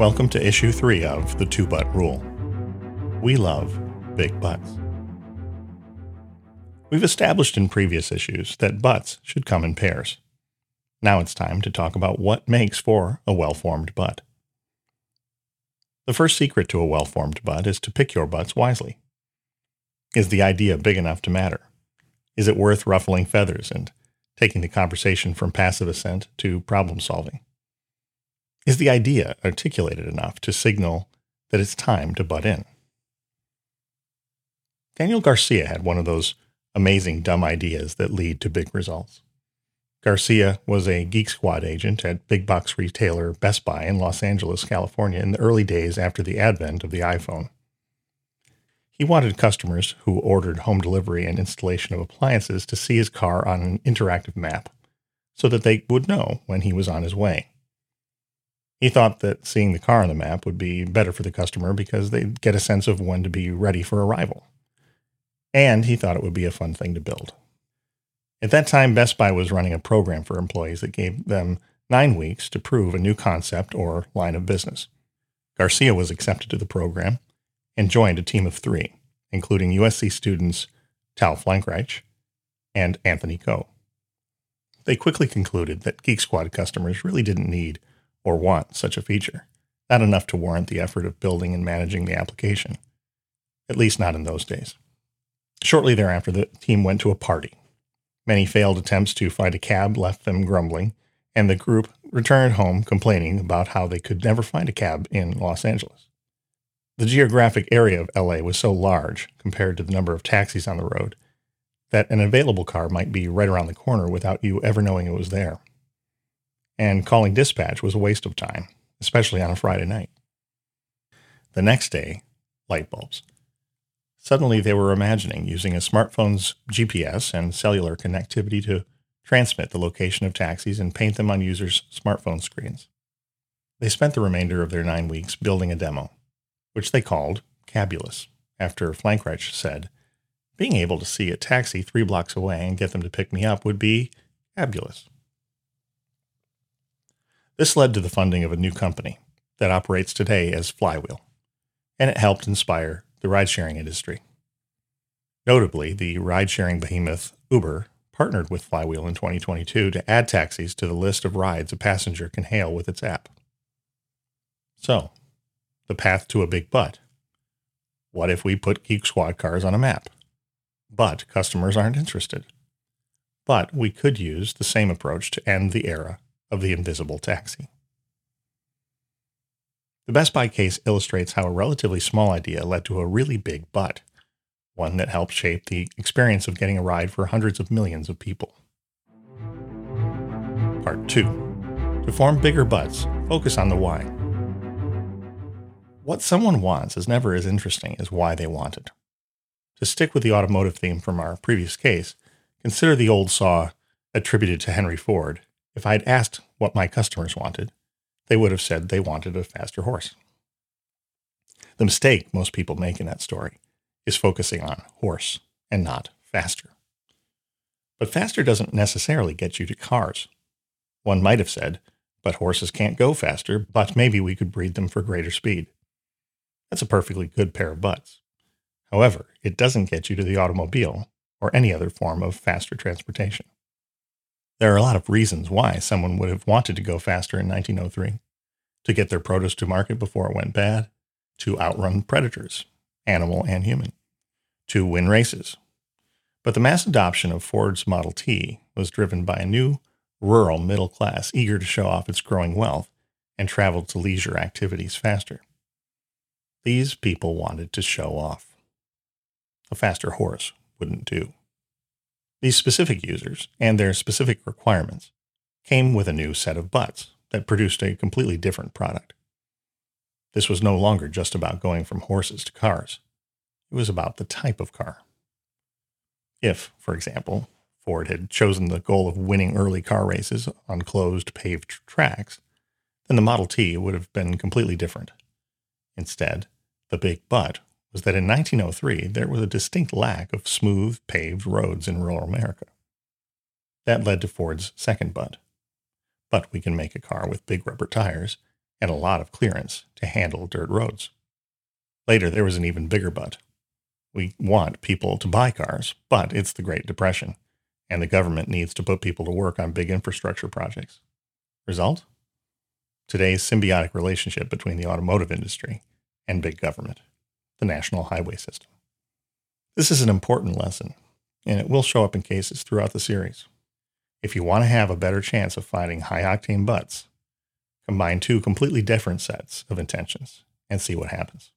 Welcome to issue three of The Two But Rule. We love big butts. We've established in previous issues that butts should come in pairs. Now it's time to talk about what makes for a well formed butt. The first secret to a well formed butt is to pick your butts wisely. Is the idea big enough to matter? Is it worth ruffling feathers and taking the conversation from passive assent to problem solving? Is the idea articulated enough to signal that it's time to butt in? Daniel Garcia had one of those amazing dumb ideas that lead to big results. Garcia was a Geek Squad agent at big box retailer Best Buy in Los Angeles, California, in the early days after the advent of the iPhone. He wanted customers who ordered home delivery and installation of appliances to see his car on an interactive map so that they would know when he was on his way. He thought that seeing the car on the map would be better for the customer because they'd get a sense of when to be ready for arrival. And he thought it would be a fun thing to build. At that time, Best Buy was running a program for employees that gave them nine weeks to prove a new concept or line of business. Garcia was accepted to the program and joined a team of three, including USC students Tal Frankreich and Anthony Ko. They quickly concluded that Geek Squad customers really didn't need or want such a feature, not enough to warrant the effort of building and managing the application, at least not in those days. Shortly thereafter, the team went to a party. Many failed attempts to find a cab left them grumbling, and the group returned home complaining about how they could never find a cab in Los Angeles. The geographic area of LA was so large compared to the number of taxis on the road that an available car might be right around the corner without you ever knowing it was there. And calling dispatch was a waste of time, especially on a Friday night. The next day, light bulbs. Suddenly, they were imagining using a smartphone's GPS and cellular connectivity to transmit the location of taxis and paint them on users' smartphone screens. They spent the remainder of their nine weeks building a demo, which they called Cabulous, after Frankreich said, Being able to see a taxi three blocks away and get them to pick me up would be fabulous. This led to the funding of a new company that operates today as Flywheel, and it helped inspire the ride sharing industry. Notably, the ride sharing behemoth Uber partnered with Flywheel in 2022 to add taxis to the list of rides a passenger can hail with its app. So, the path to a big butt. What if we put Geek Squad cars on a map? But customers aren't interested. But we could use the same approach to end the era of the invisible taxi. The Best Buy case illustrates how a relatively small idea led to a really big butt, one that helped shape the experience of getting a ride for hundreds of millions of people. Part 2 To form bigger butts, focus on the why. What someone wants is never as interesting as why they want it. To stick with the automotive theme from our previous case, consider the old saw attributed to Henry Ford. If I'd asked what my customers wanted, they would have said they wanted a faster horse. The mistake most people make in that story is focusing on horse and not faster. But faster doesn't necessarily get you to cars. One might have said, but horses can't go faster, but maybe we could breed them for greater speed. That's a perfectly good pair of butts. However, it doesn't get you to the automobile or any other form of faster transportation. There are a lot of reasons why someone would have wanted to go faster in 1903 to get their produce to market before it went bad, to outrun predators, animal and human, to win races. But the mass adoption of Ford's Model T was driven by a new rural middle class eager to show off its growing wealth and travel to leisure activities faster. These people wanted to show off. A faster horse wouldn't do. These specific users and their specific requirements came with a new set of butts that produced a completely different product. This was no longer just about going from horses to cars. It was about the type of car. If, for example, Ford had chosen the goal of winning early car races on closed paved tracks, then the Model T would have been completely different. Instead, the big butt was that in 1903 there was a distinct lack of smooth, paved roads in rural America. That led to Ford's second butt. But we can make a car with big rubber tires and a lot of clearance to handle dirt roads. Later, there was an even bigger but. We want people to buy cars, but it's the Great Depression, and the government needs to put people to work on big infrastructure projects. Result? Today's symbiotic relationship between the automotive industry and big government, the national highway system. This is an important lesson, and it will show up in cases throughout the series. If you want to have a better chance of finding high octane butts, combine two completely different sets of intentions and see what happens.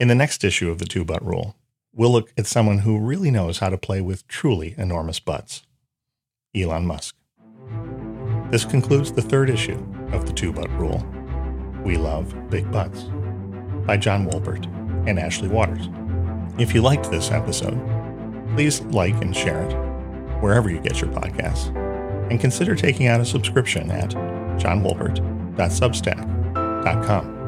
In the next issue of the two but rule, we'll look at someone who really knows how to play with truly enormous butts Elon Musk. This concludes the third issue of the two but rule We Love Big Buts by John Wolpert and Ashley Waters. If you liked this episode, please like and share it wherever you get your podcasts, and consider taking out a subscription at johnwolpert.substack.com.